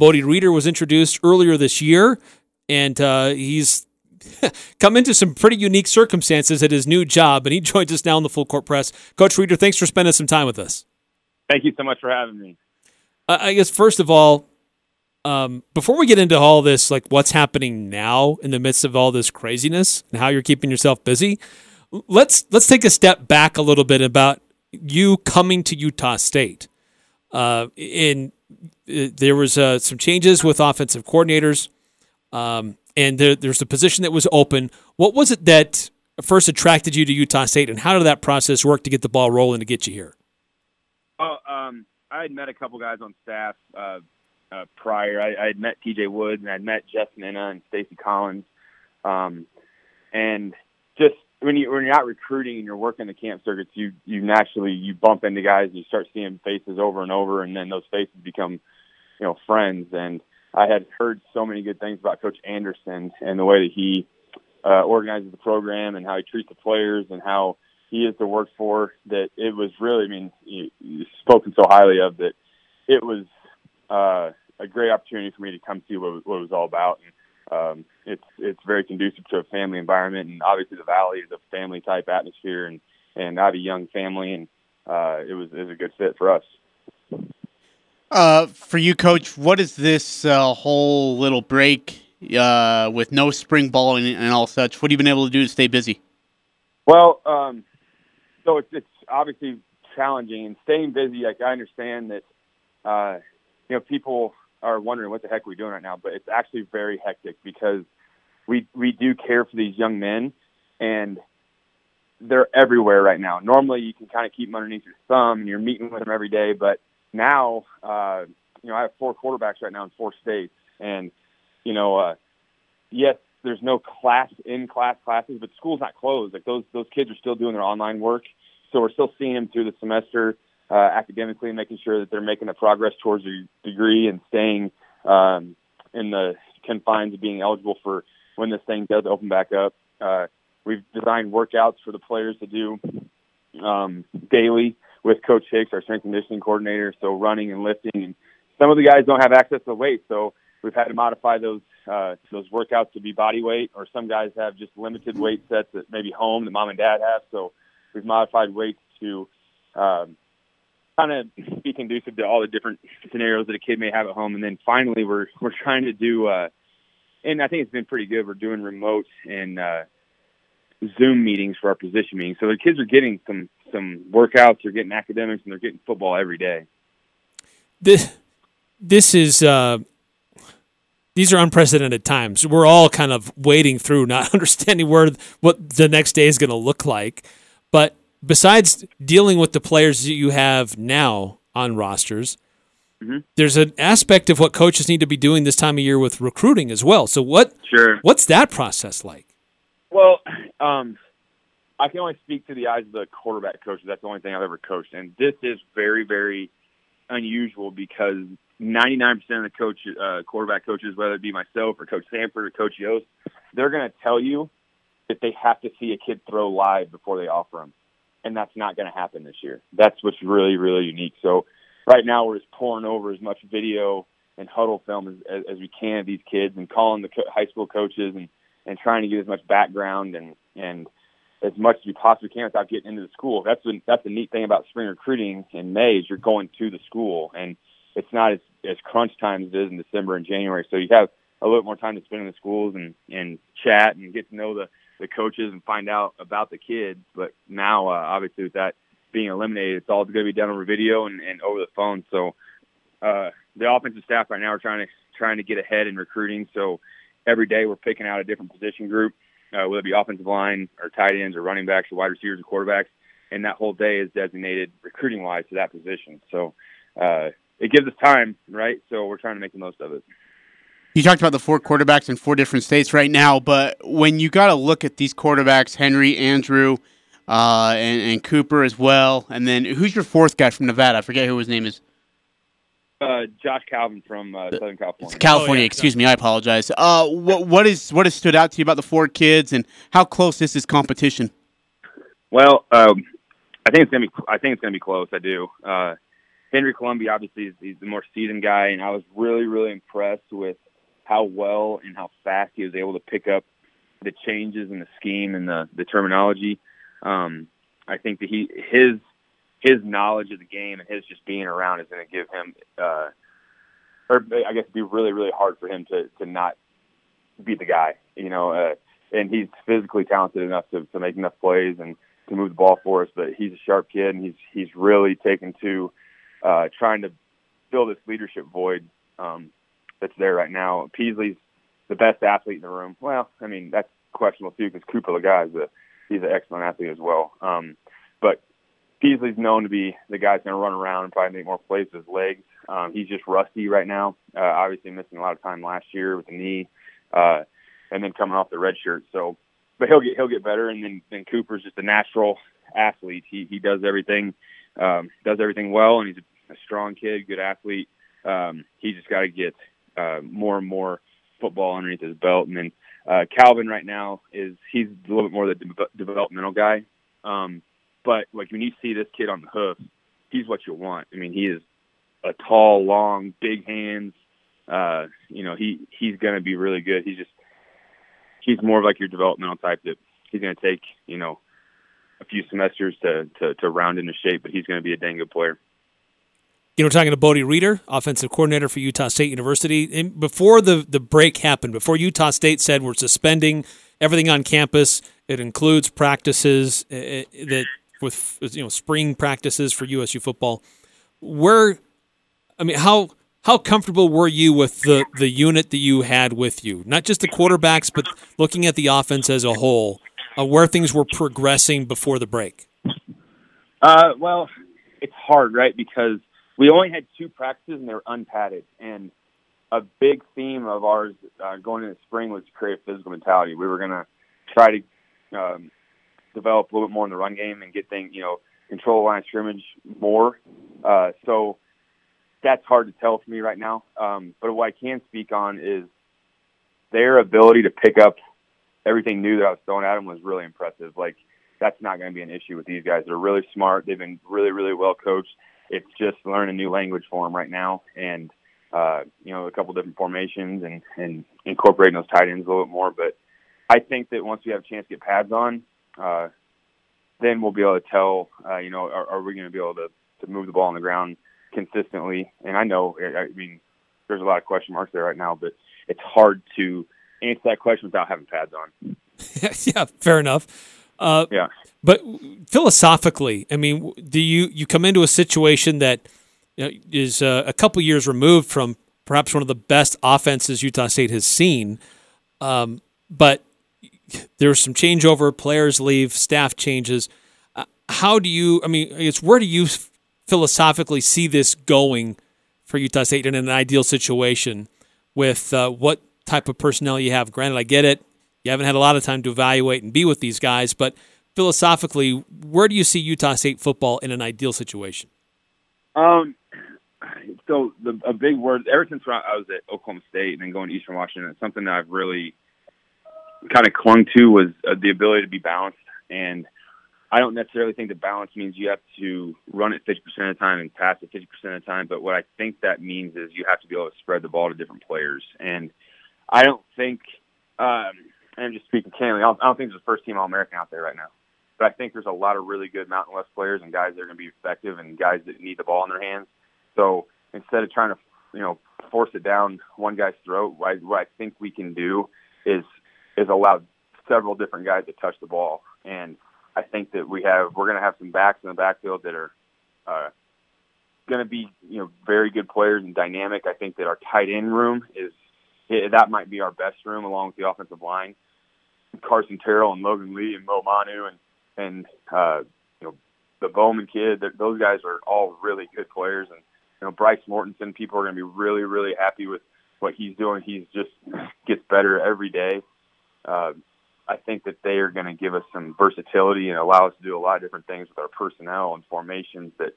Bodie Reeder was introduced earlier this year, and uh, he's come into some pretty unique circumstances at his new job, and he joins us now in the full court press. Coach Reeder, thanks for spending some time with us. Thank you so much for having me. Uh, I guess first of all, um, before we get into all this, like what's happening now in the midst of all this craziness and how you're keeping yourself busy, let's let's take a step back a little bit about you coming to Utah State. Uh, in uh, there was uh, some changes with offensive coordinators, um, and there, there's a position that was open. What was it that first attracted you to Utah State, and how did that process work to get the ball rolling to get you here? Well, um, I had met a couple guys on staff uh, uh, prior. I, had met T.J. Woods and I'd met Justin Ena and Stacy Collins, um, and just when you when you're out recruiting and you're working the camp circuits, you you naturally you bump into guys and you start seeing faces over and over, and then those faces become, you know, friends. And I had heard so many good things about Coach Anderson and the way that he uh, organizes the program and how he treats the players and how he is to work for. That it was really, I mean, you, you spoken so highly of that. It was uh, a great opportunity for me to come see what, what it was all about. And, um, it's it's very conducive to a family environment, and obviously the valley is a family type atmosphere, and and I have a young family, and uh, it was it was a good fit for us. Uh, for you, coach, what is this uh, whole little break uh, with no spring ball and, and, all such? What have you been able to do to stay busy? Well, um, so it's, it's obviously challenging and staying busy. Like I understand that, uh, you know, people are wondering what the heck we're doing right now, but it's actually very hectic because we we do care for these young men and they're everywhere right now. Normally you can kind of keep them underneath your thumb and you're meeting with them every day, but now uh, you know I have four quarterbacks right now in four states, and you know uh, yes there's no class in class classes, but school's not closed. Like those those kids are still doing their online work, so we're still seeing them through the semester uh, academically, making sure that they're making a progress towards their degree and staying um, in the confines of being eligible for when this thing does open back up. Uh, we've designed workouts for the players to do um, daily with Coach Hicks, our strength and conditioning coordinator. So running and lifting, and some of the guys don't have access to weight, so we've had to modify those uh, those workouts to be body weight, or some guys have just limited weight sets that maybe home that mom and dad have. So we've modified weights to um, kind of be conducive to all the different scenarios that a kid may have at home. And then finally, we're we're trying to do, uh, and I think it's been pretty good. We're doing remote and uh, Zoom meetings for our position meetings, so the kids are getting some some workouts, they're getting academics, and they're getting football every day. This this is. Uh these are unprecedented times. We're all kind of wading through, not understanding where what the next day is going to look like. But besides dealing with the players that you have now on rosters, mm-hmm. there's an aspect of what coaches need to be doing this time of year with recruiting as well. So what? Sure. What's that process like? Well, um, I can only speak to the eyes of the quarterback coaches. That's the only thing I've ever coached, and this is very, very unusual because 99% of the coach, uh, quarterback coaches, whether it be myself or Coach Sanford or Coach Yost, they're going to tell you that they have to see a kid throw live before they offer them and that's not going to happen this year. That's what's really, really unique. So right now we're just pouring over as much video and huddle film as, as, we can of these kids and calling the co- high school coaches and, and trying to get as much background and, and as much as we possibly can without getting into the school. That's the, that's the neat thing about spring recruiting in May is you're going to the school and it's not as, as crunch time as it is in December and January. So you have a little more time to spend in the schools and, and chat and get to know the, the coaches and find out about the kids. But now, uh, obviously, with that being eliminated, it's all going to be done over video and, and over the phone. So uh, the offensive staff right now are trying to trying to get ahead in recruiting. So every day we're picking out a different position group, uh, whether it be offensive line or tight ends or running backs or wide receivers or quarterbacks, and that whole day is designated recruiting wise to that position. So uh, it gives us time, right? So we're trying to make the most of it. You talked about the four quarterbacks in four different states right now, but when you got to look at these quarterbacks, Henry, Andrew, uh, and, and, Cooper as well, and then who's your fourth guy from Nevada? I forget who his name is. Uh, Josh Calvin from uh, Southern California. California, oh, yeah, excuse me. I apologize. Uh, what what is what has stood out to you about the four kids, and how close is this competition? Well, um, I think it's gonna be. I think it's gonna be close. I do. Uh, Henry Colombi, obviously is he's the more seasoned guy, and I was really really impressed with how well and how fast he was able to pick up the changes in the scheme and the the terminology. Um, I think that he his his knowledge of the game and his just being around is going to give him, uh, or I guess, be really really hard for him to to not be the guy. You know, uh, and he's physically talented enough to to make enough plays and to move the ball for us. But he's a sharp kid, and he's he's really taken to uh, trying to fill this leadership void um, that's there right now. Peasley's the best athlete in the room. Well, I mean that's questionable too because Cooper the guy is a he's an excellent athlete as well. Um, but Peasley's known to be the guy that's going to run around and probably make more plays with his legs. Um, he's just rusty right now. Uh, obviously missing a lot of time last year with the knee, uh, and then coming off the red shirt. So, but he'll get he'll get better. And then then Cooper's just a natural athlete. He he does everything um, does everything well, and he's a, a strong kid, good athlete. Um, he just got to get uh, more and more football underneath his belt, and then uh, Calvin right now is he's a little bit more the de- developmental guy. Um, but like when you see this kid on the hoof, he's what you want. I mean, he is a tall, long, big hands. Uh, you know, he he's going to be really good. He's just he's more of like your developmental type that he's going to take you know a few semesters to, to to round into shape, but he's going to be a dang good player. You know, talking to Bodie Reeder, offensive coordinator for Utah State University. And before the, the break happened, before Utah State said we're suspending everything on campus, it includes practices uh, uh, that with you know spring practices for USU football. Where, I mean, how how comfortable were you with the the unit that you had with you? Not just the quarterbacks, but looking at the offense as a whole, uh, where things were progressing before the break. Uh, well, it's hard, right? Because we only had two practices and they were unpadded, and a big theme of ours uh, going into spring was to create a physical mentality. We were going to try to um, develop a little bit more in the run game and get things, you know, control line scrimmage more. Uh, so that's hard to tell for me right now. Um, but what I can speak on is their ability to pick up everything new that I was throwing at them was really impressive. Like that's not going to be an issue with these guys. They're really smart. They've been really, really well coached. It's just learning a new language for them right now, and uh, you know, a couple different formations and and incorporating those tight ends a little bit more. But I think that once we have a chance to get pads on, uh, then we'll be able to tell, uh, you know, are, are we going to be able to, to move the ball on the ground consistently? And I know, I mean, there's a lot of question marks there right now, but it's hard to answer that question without having pads on. yeah, fair enough. Uh, yeah. But philosophically, I mean, do you you come into a situation that you know, is uh, a couple years removed from perhaps one of the best offenses Utah State has seen, um, but there's some changeover, players leave, staff changes. Uh, how do you? I mean, it's where do you philosophically see this going for Utah State in an ideal situation with uh, what type of personnel you have? Granted, I get it. You haven't had a lot of time to evaluate and be with these guys, but philosophically, where do you see Utah State football in an ideal situation? Um, so the a big word ever since I was at Oklahoma State and then going to Eastern Washington, something that I've really kind of clung to was uh, the ability to be balanced. And I don't necessarily think that balance means you have to run it 50% of the time and pass it 50% of the time. But what I think that means is you have to be able to spread the ball to different players. And I don't think, um, and just speaking candidly, I don't, I don't think there's a first team All American out there right now. But I think there's a lot of really good Mountain West players and guys that are going to be effective and guys that need the ball in their hands. So instead of trying to, you know, force it down one guy's throat, what I, what I think we can do is is allow several different guys to touch the ball. And I think that we have we're going to have some backs in the backfield that are uh, going to be you know very good players and dynamic. I think that our tight end room is that might be our best room along with the offensive line. Carson Terrell and Logan Lee and Mo Manu and and uh, you know the Bowman kid. Those guys are all really good players. And you know Bryce Mortensen, people are going to be really really happy with what he's doing. He's just gets better every day uh, I think that they are going to give us some versatility and allow us to do a lot of different things with our personnel and formations that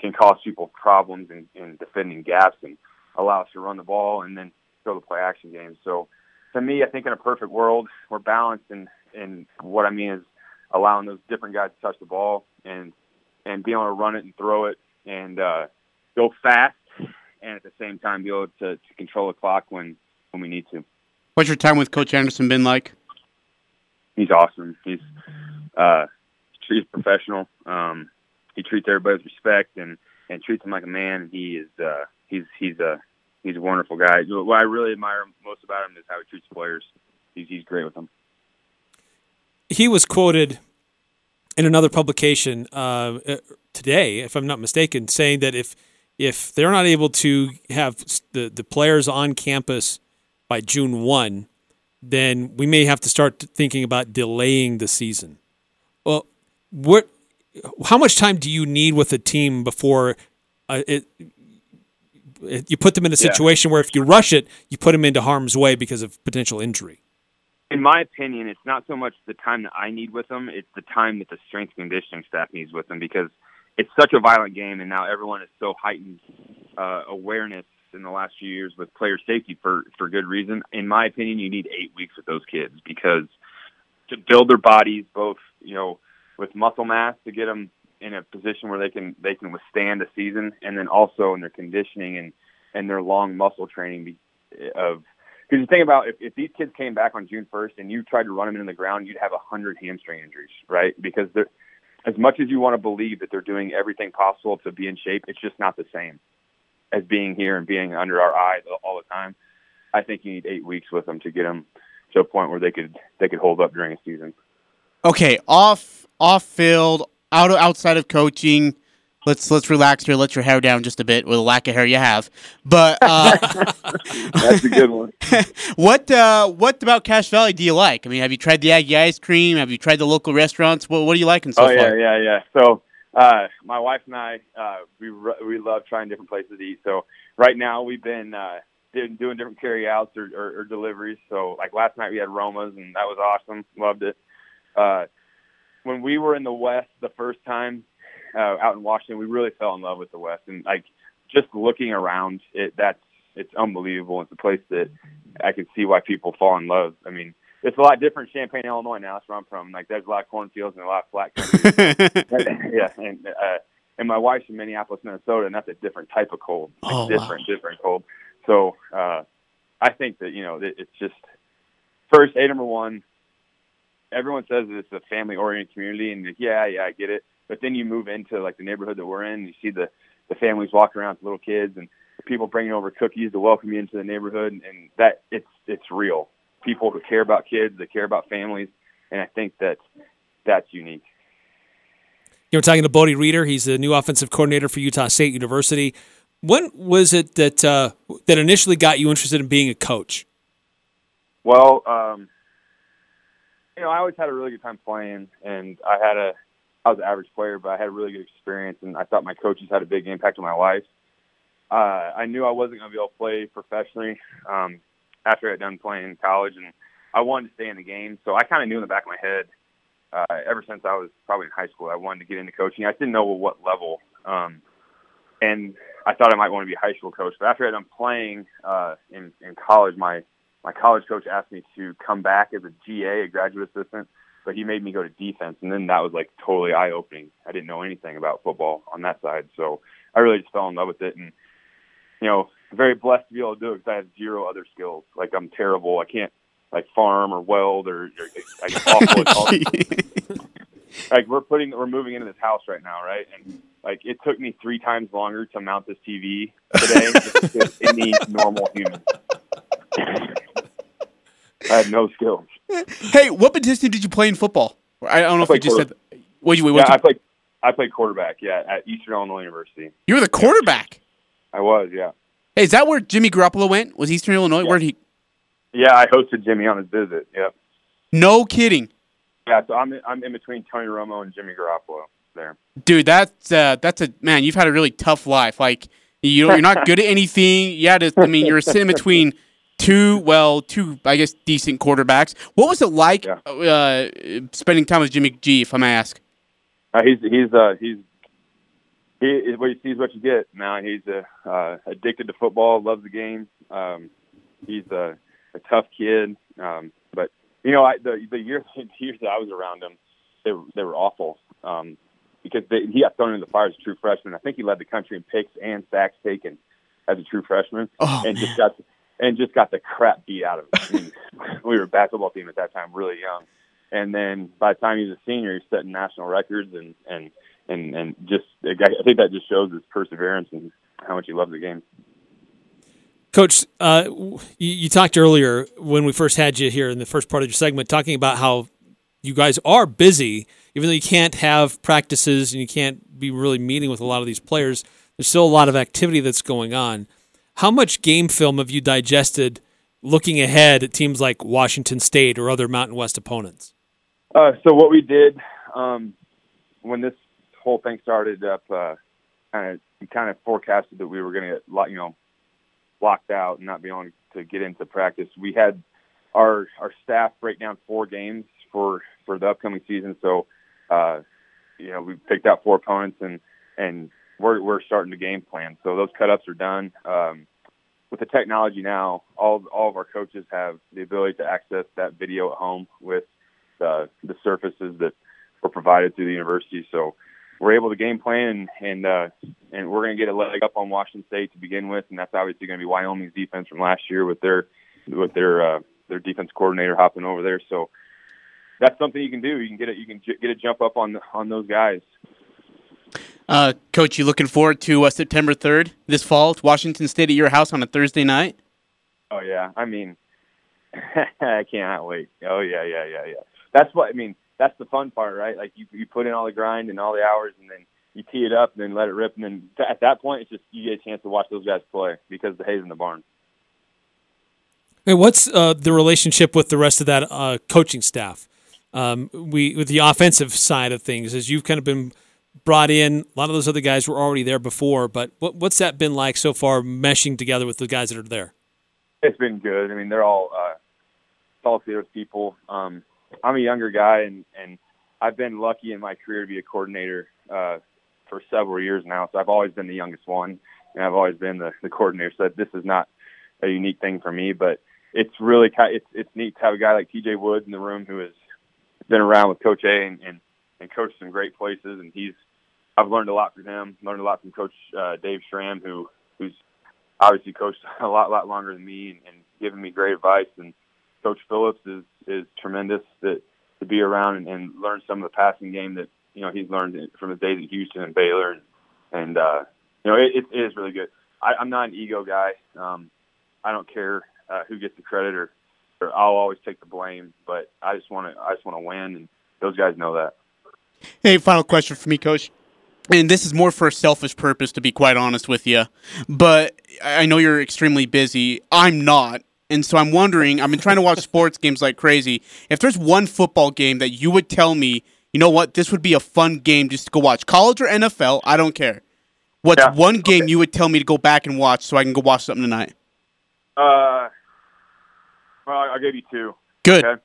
can cause people problems in, in defending gaps and allow us to run the ball and then go to play action games. So to me, I think in a perfect world, we're balanced and, and what I mean is allowing those different guys to touch the ball and, and being able to run it and throw it and, uh, go fast and at the same time be able to, to control the clock when when we need to. What's your time with Coach Anderson been like? He's awesome. He's uh, he's professional. Um, he treats everybody with respect and and treats them like a man. He is uh, he's he's a he's a wonderful guy. What I really admire most about him is how he treats players. He's he's great with them. He was quoted in another publication uh, today, if I'm not mistaken, saying that if if they're not able to have the the players on campus by June one, then we may have to start thinking about delaying the season. Well, what? How much time do you need with a team before uh, it, it, you put them in a situation yeah. where if you rush it, you put them into harm's way because of potential injury? In my opinion, it's not so much the time that I need with them; it's the time that the strength conditioning staff needs with them because it's such a violent game, and now everyone is so heightened uh, awareness in the last few years with player safety for for good reason. In my opinion, you need eight weeks with those kids because to build their bodies, both you know, with muscle mass to get them in a position where they can they can withstand a season, and then also in their conditioning and and their long muscle training of because you think about if, if these kids came back on June 1st and you tried to run them in the ground, you'd have a hundred hamstring injuries, right? Because they're as much as you want to believe that they're doing everything possible to be in shape, it's just not the same as being here and being under our eyes all the time. I think you need eight weeks with them to get them to a point where they could they could hold up during a season. Okay, off off field, out outside of coaching. Let's let's relax here. Let your hair down just a bit with the lack of hair you have. But uh, that's a good one. what uh, what about Cache Valley do you like? I mean, have you tried the Aggie ice cream? Have you tried the local restaurants? What what are you liking so oh, far? Oh yeah, yeah, yeah. So uh, my wife and I, uh, we we love trying different places to eat. So right now we've been uh, doing, doing different carryouts or, or, or deliveries. So like last night we had Roma's and that was awesome. Loved it. Uh, when we were in the West the first time uh, out in Washington, we really fell in love with the West and like just looking around it. That's it's unbelievable. It's a place that I can see why people fall in love. I mean, it's a lot different in Champaign, Illinois now. That's where I'm from. Like there's a lot of cornfields and a lot of flat country. yeah, and uh, and my wife's from Minneapolis, Minnesota, and that's a different type of cold. Like oh, different, wow. different cold. So uh, I think that you know it, it's just first a number one. Everyone says that it's a family-oriented community, and yeah, yeah, I get it. But then you move into like the neighborhood that we're in, and you see the the families walking around with little kids and people bringing over cookies to welcome you into the neighborhood, and that it's it's real people who care about kids, that care about families, and I think that that's unique. You are talking to Bodie Reeder. He's the new offensive coordinator for Utah State University. When was it that uh, that initially got you interested in being a coach? Well, um, you know, I always had a really good time playing, and I had a I was an average player, but I had a really good experience, and I thought my coaches had a big impact on my life. Uh, I knew I wasn't going to be able to play professionally. Um, after I had done playing in college, and I wanted to stay in the game. So I kind of knew in the back of my head, uh, ever since I was probably in high school, I wanted to get into coaching. I didn't know what level, um, and I thought I might want to be a high school coach. But after I had done playing uh, in in college, my my college coach asked me to come back as a GA, a graduate assistant, but he made me go to defense, and then that was like totally eye opening. I didn't know anything about football on that side, so I really just fell in love with it. And you know, very blessed to be able to do it because I have zero other skills. Like I'm terrible. I can't like farm or weld or, or like awful. like we're putting we're moving into this house right now, right? And like it took me three times longer to mount this TV today than any normal human. I had no skills. Hey, what position did you play in football? I don't know I if you just said. What you? What yeah, you, I played. I played quarterback. Yeah, at Eastern Illinois University. You were the quarterback. I was. Yeah. Hey, is that where Jimmy Garoppolo went? Was Eastern Illinois? Yeah. Where he? Yeah, I hosted Jimmy on his visit. Yep. No kidding. Yeah, so I'm in, I'm in between Tony Romo and Jimmy Garoppolo there. Dude, that's uh, that's a man. You've had a really tough life. Like you you're not good at anything. Yeah, I mean, you're sitting between two, well, two, I guess, decent quarterbacks. What was it like Yeah. uh, spending time with Jimmy G? If I may ask. Uh, he's he's uh, he's he what you see is what you get. Now he's uh, uh, addicted to football, loves the game. Um, he's a, a tough kid, um, but you know I, the the years the years that I was around him, they were, they were awful um, because they, he got thrown into the fire as a true freshman. I think he led the country in picks and sacks taken as a true freshman, Oh, and just got and just got the crap beat out of him. We were a basketball team at that time, really young, and then by the time he was a senior, he's setting national records and and and and just I think that just shows his perseverance and how much he loves the game. Coach, uh, you, you talked earlier when we first had you here in the first part of your segment, talking about how you guys are busy, even though you can't have practices and you can't be really meeting with a lot of these players. There's still a lot of activity that's going on. How much game film have you digested looking ahead at teams like Washington State or other Mountain West opponents? Uh, so what we did um, when this whole thing started up, uh, kind of we kind of forecasted that we were going to get you know locked out and not be able to get into practice. We had our our staff break down four games for for the upcoming season. So uh, you know we picked out four opponents and and we're we're starting to game plan. So those cut ups are done. Um, with the technology now, all all of our coaches have the ability to access that video at home with the the surfaces that were provided through the university. So we're able to game plan and and, uh, and we're going to get a leg up on Washington State to begin with, and that's obviously going to be Wyoming's defense from last year with their with their uh, their defense coordinator hopping over there. So that's something you can do. You can get it. You can j- get a jump up on on those guys. Uh, Coach, you looking forward to uh, September 3rd this fall? It's Washington State at your house on a Thursday night? Oh yeah, I mean, I cannot wait. Oh yeah, yeah, yeah, yeah. That's what I mean. That's the fun part, right? Like you you put in all the grind and all the hours, and then you tee it up, and then let it rip, and then th- at that point, it's just you get a chance to watch those guys play because the hay's in the barn. Hey, what's uh, the relationship with the rest of that uh, coaching staff? Um, we with the offensive side of things, as you've kind of been brought in. A lot of those other guys were already there before, but what, what's that been like so far, meshing together with the guys that are there? It's been good. I mean, they're all uh, solid theater people. Um, I'm a younger guy, and and I've been lucky in my career to be a coordinator uh, for several years now. So I've always been the youngest one, and I've always been the, the coordinator. So this is not a unique thing for me, but it's really. It's it's neat to have a guy like T.J. Woods in the room who has been around with Coach A and and, and coached some great places, and he's. I've learned a lot from him. Learned a lot from Coach uh, Dave Schramm, who who's obviously coached a lot lot longer than me and, and given me great advice. And Coach Phillips is is tremendous to to be around and, and learn some of the passing game that you know he's learned from his days at Houston and Baylor, and, and uh, you know it, it is really good. I, I'm not an ego guy. Um, I don't care uh, who gets the credit or, or I'll always take the blame, but I just want to I just want to win, and those guys know that. Hey, final question for me, Coach. And this is more for a selfish purpose, to be quite honest with you. But I know you're extremely busy. I'm not. And so I'm wondering, I've been trying to watch sports games like crazy. If there's one football game that you would tell me, you know what, this would be a fun game just to go watch, college or NFL, I don't care. What's Yeah, one game okay. you would tell me to go back and watch so I can go watch something tonight? Uh, well, I'll give you two. Good. Okay.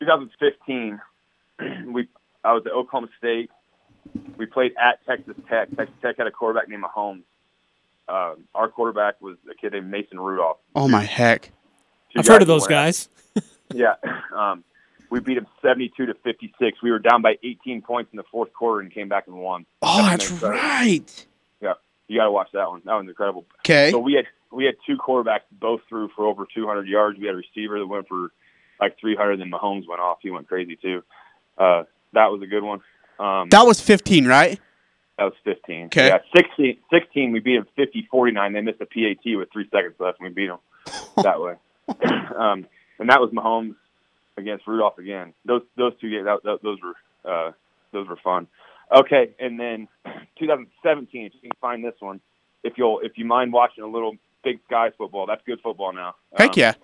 2015, we I was at Oklahoma State. We played at Texas Tech. Texas Tech had a quarterback named Mahomes. Uh, our quarterback was a kid named Mason Rudolph. Oh, my heck. Two I've heard of those guys. Yeah. Um, we beat them 72 to 56. We were down by 18 points in the fourth quarter and came back and won. Oh, That's that's incredible. right. You got to watch that one. That one's incredible. Okay. So we had we had two quarterbacks both threw for over 200 yards. We had a receiver that went for like 300. Then Mahomes went off. He went crazy too. Uh, that was a good one. Um, That was 15, right? that was 15. Okay. Yeah, 16, 16 we beat them 50-49. They missed a PAT with three seconds left, and we beat them that way. um, and that was Mahomes against Rudolph again. Those those two games, that, that, those were uh, those were fun. Okay, and then 2017. If you can find this one, if you'll if you mind watching a little Big Sky football, that's good football now. Heck Um, yeah.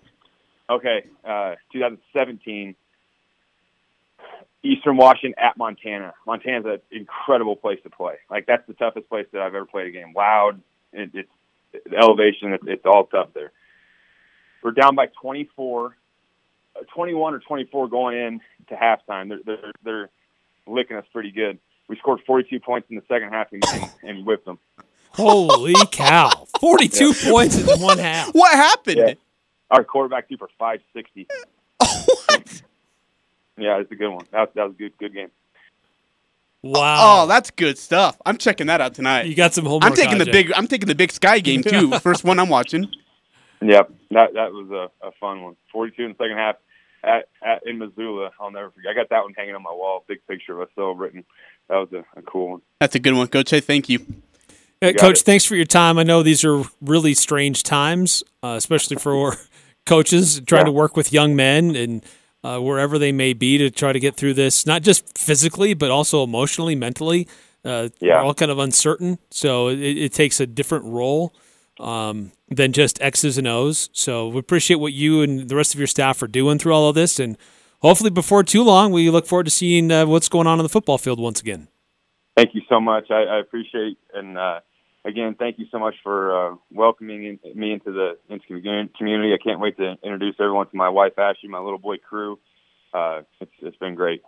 Okay, uh, 2017, Eastern Washington at Montana. Montana's an incredible place to play. Like that's the toughest place that I've ever played a game. Loud, it, it's the elevation. It's, it's all tough there. We're down by 24, uh, 21 or 24 going in to halftime. They're they're, they're licking us pretty good. We scored 42 points in the second half and, and, and whipped them. Holy cow! Forty-two points in one half. What happened? Yeah. Our quarterback threw for 560. What? Yeah, it's a good one. That was, that was a good good game. Wow. Oh, that's good stuff. I'm checking that out tonight. you got some homework. I'm taking the Ajay. big. I'm taking the big Sky game too. First one I'm watching. Yep, that that was a, a fun one. Forty-two in the second half at, at in Missoula. I'll never forget. I got that one hanging on my wall. Big picture of us still written. That was a, a cool one. That's a good one, Coach. Hey, thank you. Uh, got Coach, it. thanks for your time. I know these are really strange times, uh, especially for coaches trying Yeah. to work with young men and uh, wherever they may be to try to get through this, not just physically, but also emotionally, mentally. Uh, Yeah. We're all kind of uncertain. So it, it takes a different role um, than just X's and O's. So we appreciate what you and the rest of your staff are doing through all of this. And hopefully, before too long, we look forward to seeing uh, what's going on on the football field once again. Thank you so much. I, I appreciate and uh, again, thank you so much for uh, welcoming in, me into the into commu- community. I can't wait to introduce everyone to my wife Ashley, my little boy crew. Uh, it's it's been great.